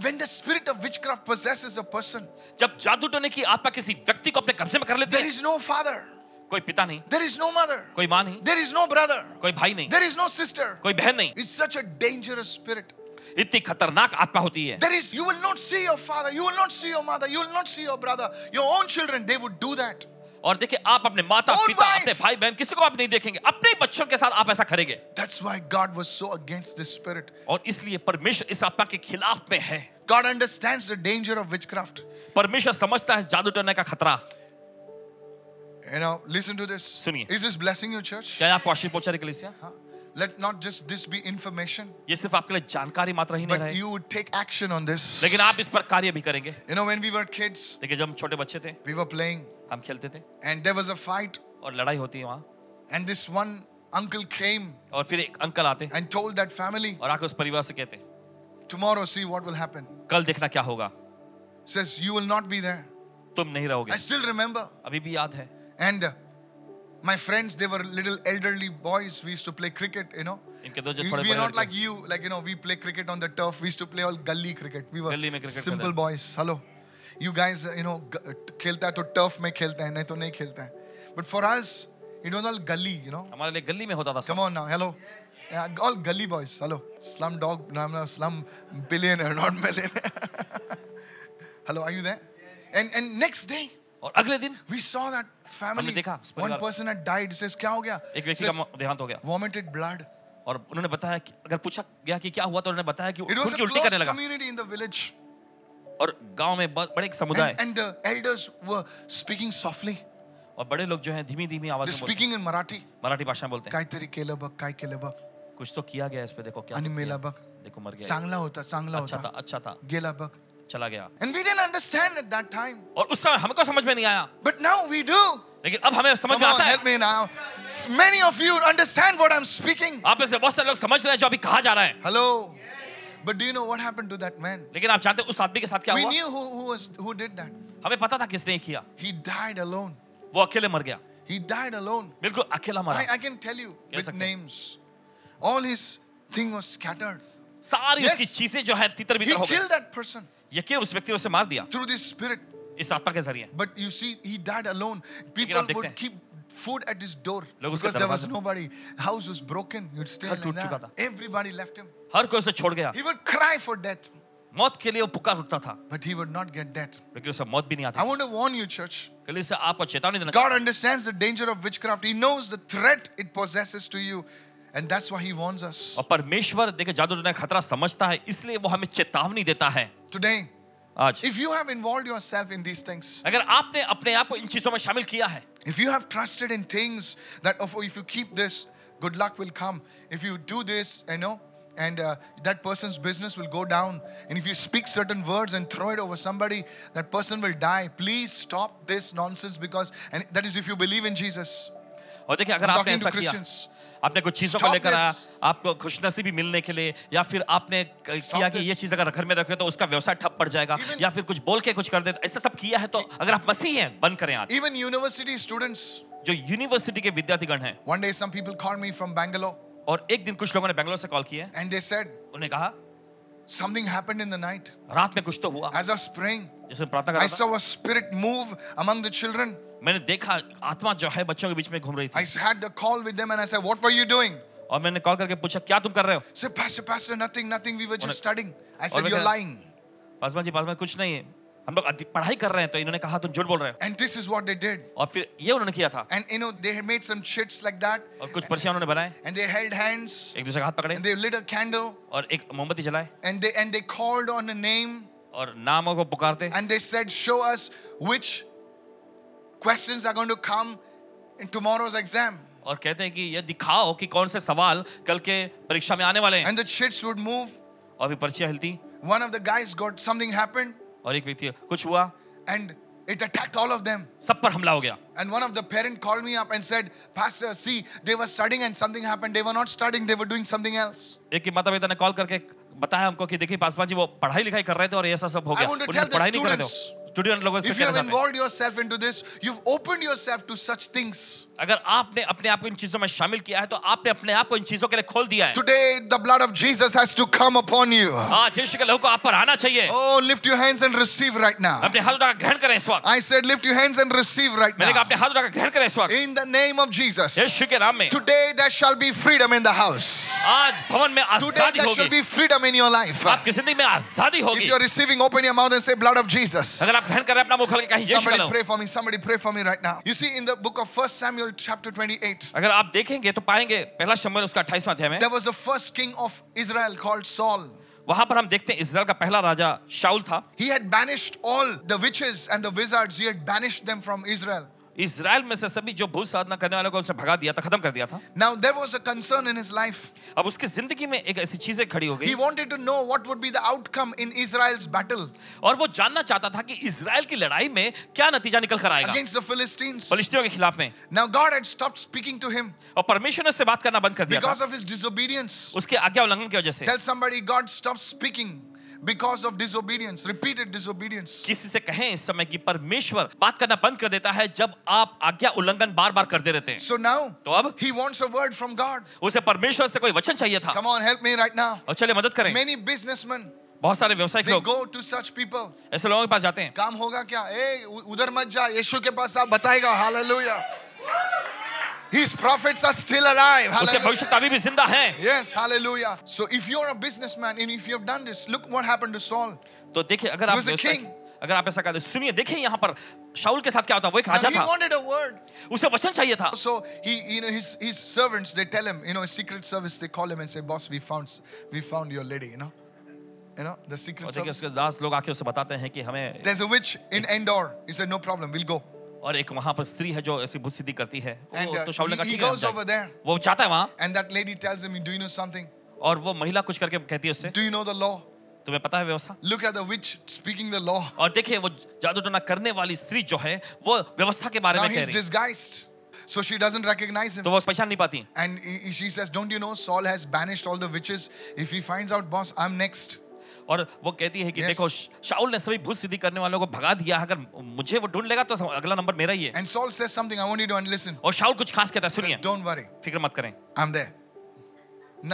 When the spirit of witchcraft possesses a person, जब जादू टोने की आत्मा किसी व्यक्ति को अपने कब्जे में कर लेती there है is no father, कोई पिता नहीं there is no mother, कोई माँ नहीं there is no brother, कोई भाई नहीं there is no sister. कोई बहन नहीं It's such a dangerous spirit. इतनी खतरनाक आत्मा होती है। There is you will not see your father you will not see your mother you will not see your brother your own children they would do that और देखिए आप अपने माता Old पिता wife. अपने भाई बहन किसी को आप नहीं देखेंगे अपने बच्चों के साथ आप ऐसा करेंगे। That's why God was so against this spirit और इसलिए परमेश्वर इस आत्मा के खिलाफ में है। God understands the danger of witchcraft परमेश्वर समझता है जादू टोने का खतरा। You know listen to this सुनिए। Is this blessing your church क्या आप वाशिंग पोचर के लिए हाँ। Let not just this be information, ये सिर्फ आपके लिए जानकारी मात्र ही नहीं but रहे you would take action on this. लेकिन आप इस पर कार्य भी करेंगे You know, when we were kids, देखिए जब हम छोटे बच्चे थे we were playing, हम खेलते थे and there was a fight, और लड़ाई होती है वहाँ and this one uncle came और फिर एक अंकल आते and told that family, और आके उस परिवार से कहते Tomorrow, see what will happen. कल देखना क्या होगा Says, You will not be there. तुम नहीं रहोगे I still remember. अभी भी याद है And uh, my friends, they were little elderly boys. We used to play cricket, you know. इनके दो जो We, थोड़े we are बड़े not लड़के- like you, like, you know, we play cricket on the turf. We used to play all gully cricket. We were गली में cricket simple खेलते। boys. Hello. You guys, uh, you know, g- खेलता है तो turf में खेलता है नहीं तो नहीं खेलता है. But for us, it was all gully, you know. हमारे लिए गली में होता था सब Come on now, hello. Yeah, all gully boys. Hello. Slum dog, no, I'm not slum billionaire, not millionaire. hello, are you there? And and next day, और अगले दिन we saw that family. हमने देखा, One person had died. Says, क्या हो गया? एक व्यक्ति का देहांत हो गया vomited blood. और उन्होंने बताया कि अगर पूछा गया कि क्या हुआ तो उन्होंने बताया कि It खून की उल्टी करने लगा community in the village. और गाँव में बड़े एक समुदाय And, and the elders were speaking softly. और बड़े लोग जो हैं धीमी धीमी आवाज़ में speaking in Marathi. मराठी भाषा में बोलते हैं काहीतरी केलं बघ काय केलं बघ कुछ तो किया गया इस पे देखो क्या तो बघ देखो मर गया चांगला होता चांगला अच्छा था होता अच्छा था गेला बघ चला गया। And we didn't understand at that time और उस समय हमको समझ में नहीं आया। बट नाउ वी डू लेकिन अब हमें समझ में आता है। Help me now many of you understand what I am speaking आप इसे बहुत सारे लोग समझ रहे हैं जो अभी कहा जा रहा है। Hello but do you know what happened to that man लेकिन आप जानते हैं उस आदमी के साथ क्या हुआ? We knew who who was who did that हमें पता था किसने किया। ही डाइड अलोन वो अकेले मर गया। ही डाइड अलोन बिल्कुल अकेला मरा। I can tell you with names all his thing was scattered सारी yes. उसकी चीज़ें जो है तितर बितर हो गई। यकीन उस व्यक्ति ने उसे मार दिया through this spirit. इस आत्मा के जरिए But you see, he died alone. आप People देखते would हैं। keep food at his door लोग उसके because there was दरवाजे- nobody. House was broken. You'd stay घर like टूट चुका that. था। Everybody left him. हर कोई उसे छोड़ गया He would cry for death, मौत के लिए वो पुकार उठता था but he would not get death. लेकिन उसे मौत भी नहीं आती I want to warn you, church. कल से आपको चेतावनी देना God understands the danger of witchcraft. He knows the threat it possesses to you. And that's why he warns us. और परमेश्वर देखिए जादू टोना का खतरा समझता है इसलिए वो हमें चेतावनी देता है Today, आज if you have involved yourself in these things, अगर आपने अपने आप को इन चीजों में शामिल किया है if you have trusted in things that oh, if you keep this, good luck will come. If you do this, you know, and uh, that person's business will go down. And if you speak certain words and throw it over somebody, that person will die. Please stop this nonsense because, and that is if you believe in Jesus. और देखिए अगर I'm आपने talking to ऐसा किया Christians. आपने कुछ चीज़ों को लेकर आया आपको खुशनसीबी मिलने के लिए या फिर आपने किया कि ये चीज़ अगर घर में रखे तो उसका व्यवसाय ठप पड़ जाएगा या फिर कुछ बोल के कुछ कर दे ऐसा सब किया है तो अगर आप मसीह हैं बंद करें आज। Even university students. जो यूनिवर्सिटी के विद्यार्थीगण हैं। One day, some people called me from Bangalore. और एक दिन कुछ लोगों ने बेंगलोर से कॉल किया। एंड they said, उन्होंने कहा Something happened in the night. रात में कुछ तो हुआ। As I was praying, जैसे प्रार्थना कर I saw a spirit move among the children. मैंने देखा आत्मा जो है बच्चों के बीच में घूम रही थी। I had the call with them and I said what were you doing? और मैंने कॉल करके पूछा क्या तुम कर रहे हो? Sir pastor pastor nothing nothing we were just studying I said you are Paswan ji Paswan कुछ नहीं है। हम लोग पढ़ाई कर रहे हैं तो इन्होंने कहा तुम झूठ बोल रहे हो। And this is what they did और फिर ये उन्होंने किया था। And you know they had made some shits like that और कुछ पर्चियाँ उन्होंने बनाए। एंड दे हेल्ड हैंड्स एक दूसरे का हाथ पकड़े। And they lit a candle और एक मोमबत्ती जलाए and they and they called on a name और नामों को पुकारते। And they said show us which questions are going to come in tomorrow's exam. और कहते हैं कि ये दिखाओ कि कौन से सवाल कल के परीक्षा में आने वाले हैं And the chits would move. और फिर पर्चियां हिलती One of the guys got something happened और एक व्यक्ति कुछ हुआ and it attacked all of them. सब पर हमला हो गया And one of the parent called me up and said, Pastor, see, they were studying and something happened. They were not studying, they were doing something else. एक के माता पिता ने कॉल करके बताया हमको कि देखिए पासवान जी वो पढ़ाई लिखाई कर रहे थे और ये ऐसा सब हो I गया want to उन्होंने tell the पढ़ाई नहीं कर रहे थे students, स्टूडेंट लोगों से If you कह have रहे थे involved yourself into this, you've opened yourself to such things. अगर आपने अपने आप को इन चीजों में शामिल किया है तो आपने अपने आप को इन चीजों के लिए खोल दिया है Today, the blood of Jesus has to come upon you. आज यीशु के लहू को आप पर आना चाहिए Oh, lift your hands and receive right now. अपने हाथ उठाकर ग्रहण करें इस वक्त I said, lift your hands and receive right मैंने कहा now. अपने हाथ उठाकर ग्रहण करें इस वक्त In the name of Jesus. यीशु के नाम में Today, there shall be freedom in the house. आज भवन में Today, आजादी there shall होगी be freedom in your life. आपकी जिंदगी में आजादी If होगी you're receiving, open your mouth and say, blood of Jesus. अगर आप ग्रहण कर रहे हैं अपना मुंह खोल के कहीं यीशु का Somebody लहू pray for me. Somebody pray for me right now. You see, in the book of First Samuel, chapter 28, अगर आप देखेंगे तो पाएंगे पहला शमूएल उसका 28वां अध्याय में there was the first king of Israel called Saul. वहां पर हम देखते हैं इजराइल का पहला राजा शाउल था He had banished all the witches and the wizards, he had banished them from Israel. Israel में से सभी जो भूत साधना करने वाले को उसे भगा दिया था खत्म कर दिया था। Now there was a concern in his life अब उसकी ज़िंदगी में एक ऐसी चीज़ें खड़ी हो गई। He wanted to know what would be the outcome in Israel's battle और वो जानना चाहता था कि इज़राइल की लड़ाई में क्या नतीजा निकल कर आएगा। अगेंस्ट द फिलिस्टीन्स फिलिस्तीनियों के खिलाफ में। Now God had stopped speaking to him और परमेश्वर ने उससे बात करना बंद कर दिया बिकॉज़ ऑफ़ हिज डिसोबीडियंस उसके आज्ञा उल्लंघन की वजह से। Tell somebody God stop speaking because of disobedience, repeated disobedience. किसी से कहें इस समय कि परमेश्वर बात करना बंद कर देता है जब आप आज्ञा उल्लंघन बार बार करते रहते हैं So now, तो अब he wants a word from God. उसे परमेश्वर से कोई वचन चाहिए था Come on, help me right now. और चले मदद करें Many businessmen, बहुत सारे व्यवसायिक लोग go to such people. ऐसे लोगों के पास जाते हैं काम होगा क्या ए उधर मत जा यीशु के पास आप बताएगा hallelujah His prophets are still alive. उसके Hallelujah. भविष्य अभी भी जिंदा हैं Yes, hallelujah. So if you're a businessman and if you have done this, look what happened to Saul. तो देखिए अगर He आप was a व्यवसाय- king. अगर आप ऐसा करते सुनिए देखिए यहाँ पर शाउल के साथ क्या होता है वो एक Now राजा he था wanted a word. उसे वचन चाहिए था So he, you know, his his servants they tell him, you know, his secret service they call him and say, boss, we found we found your lady, you know, you know, the और secret देखिए service. उसके दास लोग आके उसे बताते हैं कि हमें There's a witch in Endor. He said, no problem, we'll go. और एक वहाँ पर स्त्री है जो ऐसी भूत सिद्धि करती है uh, तो शाऊल ने ठीक है वो जाता है वहाँ and that lady tells him do you know something और वो महिला कुछ करके कहती है उससे do you know the law तुम्हें पता है व्यवस्था look at the witch speaking the law और देखिए वो जादू टोना करने वाली स्त्री जो है वो व्यवस्था के बारे में कह रही है So she doesn't recognize him. तो वो पहचान नहीं पाती. And she says, don't you know, Saul has banished all the witches. If he finds out, boss, I'm next. और वो कहती है कि yes. देखो शाउल ने सभी भूत सिद्धि करने वालों को भगा दिया अगर मुझे वो ढूंढ लेगा तो अगला नंबर मेरा ही है। And Saul says something I want you to listen और शाउल कुछ खास कहता है सुनिए। डोंट वरी फ़िक्र मत करें। I am there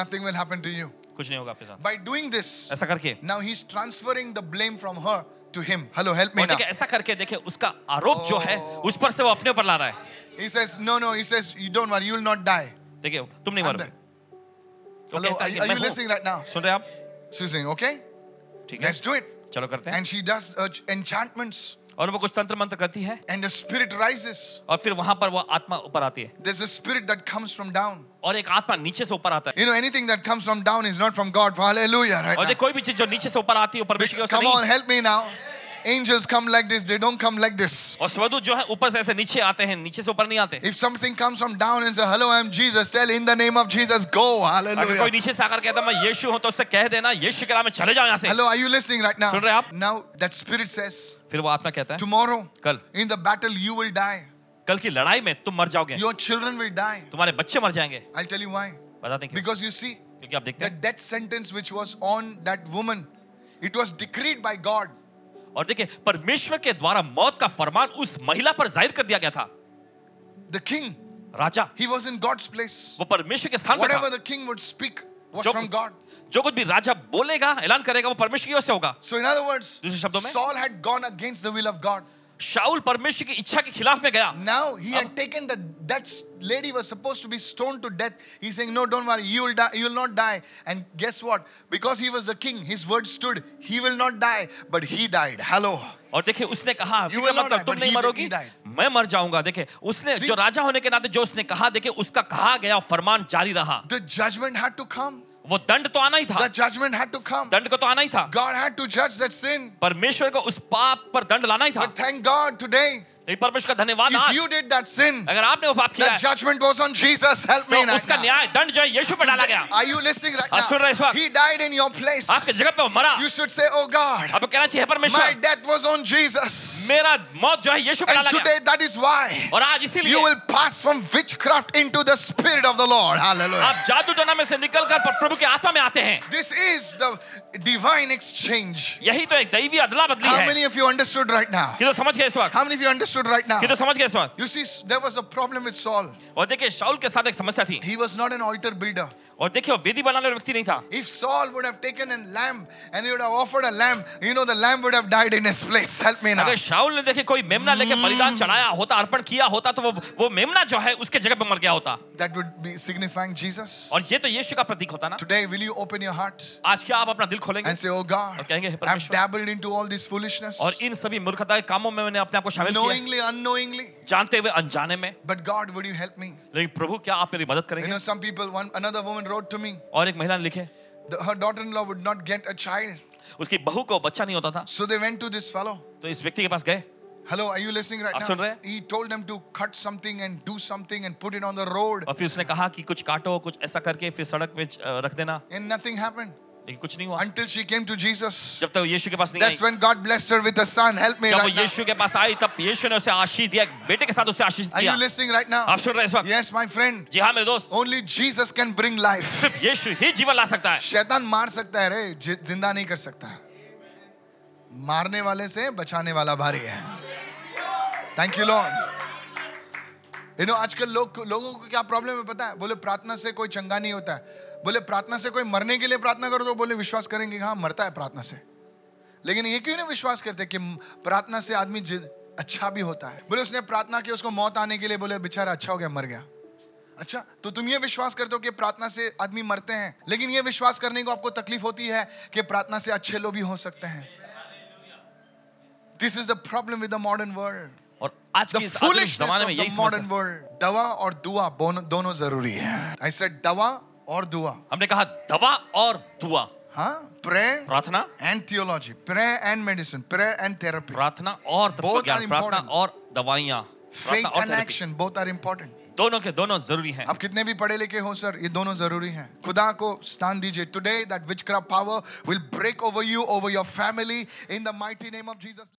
nothing will happen to you कुछ नहीं होगा आपके साथ। बाय डूइंग दिस ऐसा करके। Now he is transferring the blame from her to him hello help me ना ऐसा करके देखे उसका आरोप जो है उस पर से वो अपने ऊपर ला रहा है। He says no no he says you don't worry you will not die. देखिए तुम नहीं मरोगे। Hello, are, are you listening right now? सुन रहे okay? ठीक है? लेट्स डू इट चलो करते हैं। एंड शी डज एनचैंटमेंट्स और वो कुछ तंत्र मंत्र करती है। एंड द स्पिरिट राइजेस और फिर वहाँ पर वो आत्मा ऊपर आती है। There is spirit that comes from down और एक आत्मा नीचे से ऊपर आता है। You know anything that comes from down is not from God hallelujah right और कोई भी चीज़ जो नीचे से ऊपर आती है ऊपर परमेश्वर की come on help me now Angels come like this, they don't come like this. और स्वदूत जो है ऊपर से ऐसे नीचे आते हैं नीचे से ऊपर नहीं आते If something comes from down and say, Hello, I'm Jesus, tell in the name of Jesus, go. अगर कोई Hallelujah. नीचे से आकर कहता मैं यीशु हूं तो उससे कह देना यीशु के नाम में चले जाओ यहाँ से Hello, are you listening right now? सुन रहे हैं आप? Now, that spirit says, फिर वो आत्मा कहता है Tomorrow, कल in the battle, you will die. कल की लड़ाई में तुम मर जाओगे Your children will die. तुम्हारे बच्चे मर जाएंगे I'll tell you why. बताते हैं क्यों Because you see, क्योंकि आप देखते the हैं death sentence which was on that woman, it was decreed by God. और देखिए परमेश्वर के द्वारा मौत का फरमान उस महिला पर ज़ाहिर कर दिया गया था। The king Raja. He was in God's place वो परमेश्वर के स्थान पर था। किंग वुड स्पीक जो कुछ भी राजा बोलेगा ऐलान करेगा वो परमेश्वर की ओर से होगा। सो इन अदर वर्ड्स दूसरे शब्दों में Saul had gone against the of God Saul परमेश्वर की इच्छा के खिलाफ में गया। Now he had taken the that lady was supposed to be stone to death he is saying no don't worry you will die you will not die and guess what because he was a king his word stood he will not die but he died hello और देखिए उसने कहा मतलब तुम नहीं मरोगी? मैं मर जाऊँगा। देखिए उसने जो राजा होने के नाते जो उसने कहा देखिए उसका कहा गया फरमान जारी रहा। The judgment had to come वो दंड तो आना ही था। जजमेंट हैड टू कम दंड को तो आना ही था। गॉड हैड टू जज दैट सिन परमेश्वर को उस पाप पर दंड लाना ही था। थैंक गॉड टुडे परमेश्वर का धन्यवाद आज यू डिड दैट सिन अगर आपने वो पाप किया judgment was on Jesus help me now उसका न्याय दंड जो है यीशु पर डाला गया। आर यू लिसनिंग राइट सुन रहे हो he died in your place आपके जगह पे वो मरा। You should say O God अब कहना चाहिए परमेश्वर my death was on Jesus मेरा मौत जो है यीशु पर डाला गया। टुडे दैट इज़ व्हाई और आज इसीलिए you will pass from witchcraft into the spirit of the Lord hallelujah आप जादू टोना में से निकलकर प्रभु के आत्मा में आते हैं। This is the divine exchange यही तो एक दैवीय अदला बदली है। How many of you understood right now कितने समझ गए इस वक्त how many of you understood right now? तो समझ गए इस बात. You see, there was a problem with Saul. और देखिए शाऊल के साथ एक समस्या थी He was not an altar builder. और देखिए वेदी बनाने वाला व्यक्ति नहीं था। If Saul would have taken an lamb and he would have offered a lamb you know the lamb would have died in his place help me now अगर शाऊल ने देखे कोई मेमना लेके बलिदान चढ़ाया होता अर्पण किया होता तो वो वो मेमना जो है उसके जगह पे मर गया होता। That would be signifying Jesus और ये तो यीशु का प्रतीक होता ना। Today will you open your heart आज क्या आप अपना दिल खोलेंगे? एंड से ओ गॉड और कहेंगे I have dabbled into all this foolishness और इन सभी मूर्खता के कामों में मैंने अपने आप को शामिल किया। नोइंगली अननोइंगली जानते हुए अनजाने में। But God would you help me लेकिन प्रभु क्या आप मेरी मदद करेंगे? You know some people one another woman wrote to me, और एक महिला ने लिखे the, her daughter-in-law would not get a child. उसकी बहू को बच्चा नहीं होता था So they went to this fellow. तो इस व्यक्ति के पास गए Hello, are you listening right आप now? सुन रहे हैं? He told them to cut something and do something and put it on the road. और फिर उसने कहा कि कुछ काटो कुछ ऐसा करके फिर सड़क पे रख देना And nothing happened लेकिन कुछ नहीं हुआ until she came to Jesus. जब तक यीशु के पास नहीं That's I when God blessed her with a son. Help me जब right. यीशु के पास आई तब यीशु ने उसे आशीष दिया बेटे के साथ उसे आशीष Are दिया you listening right now? आप सुन रहे हैं इस वक्त Yes, my friend. जी हाँ मेरे दोस्त Only Jesus can bring life. सिर्फ़ यीशु ही जीवन ला सकता है शैतान मार सकता है रे ज़िंदा नहीं कर सकता मारने वाले से बचाने वाला भारी है thank you Lord you know आजकल लोग लोगों को क्या प्रॉब्लम है पता है बोले प्रार्थना से कोई चंगा नहीं होता है बोले प्रार्थना से कोई मरने के लिए प्रार्थना करो तो बोले विश्वास करेंगे हाँ मरता है प्रार्थना से. लेकिन ये क्यों नहीं विश्वास करते कि प्रार्थना से आदमी अच्छा भी होता है? बोले उसने प्रार्थना की उसको मौत आने के लिए बोले बेचारा अच्छा हो गया मर गया। अच्छा तो तुम ये विश्वास करते हो कि प्रार्थना से आदमी मरते हैं लेकिन ये विश्वास करने को आपको तकलीफ़ होती है कि प्रार्थना से अच्छे लोग भी हो सकते हैं? This is the problem with the modern world और आज के इस जमाने में यही मॉडर्न वर्ल्ड दवा और दुआ दोनों दोनों ज़रूरी है। आई सेड दवा और दुआ। हमने कहा दवा और दुआ। हाँ प्रेयर प्रार्थना। And theology prayer and medicine prayer and therapy प्रार्थना और Both प्रार्थना और दवाइयाँ therapy, action both are important दोनों के दोनों ज़रूरी हैं। आप कितने भी पढ़े लिखे हो सर ये दोनों ज़रूरी हैं। खुदा को स्थान दीजिए। Today that witchcraft power will break over you over your family in the mighty name of Jesus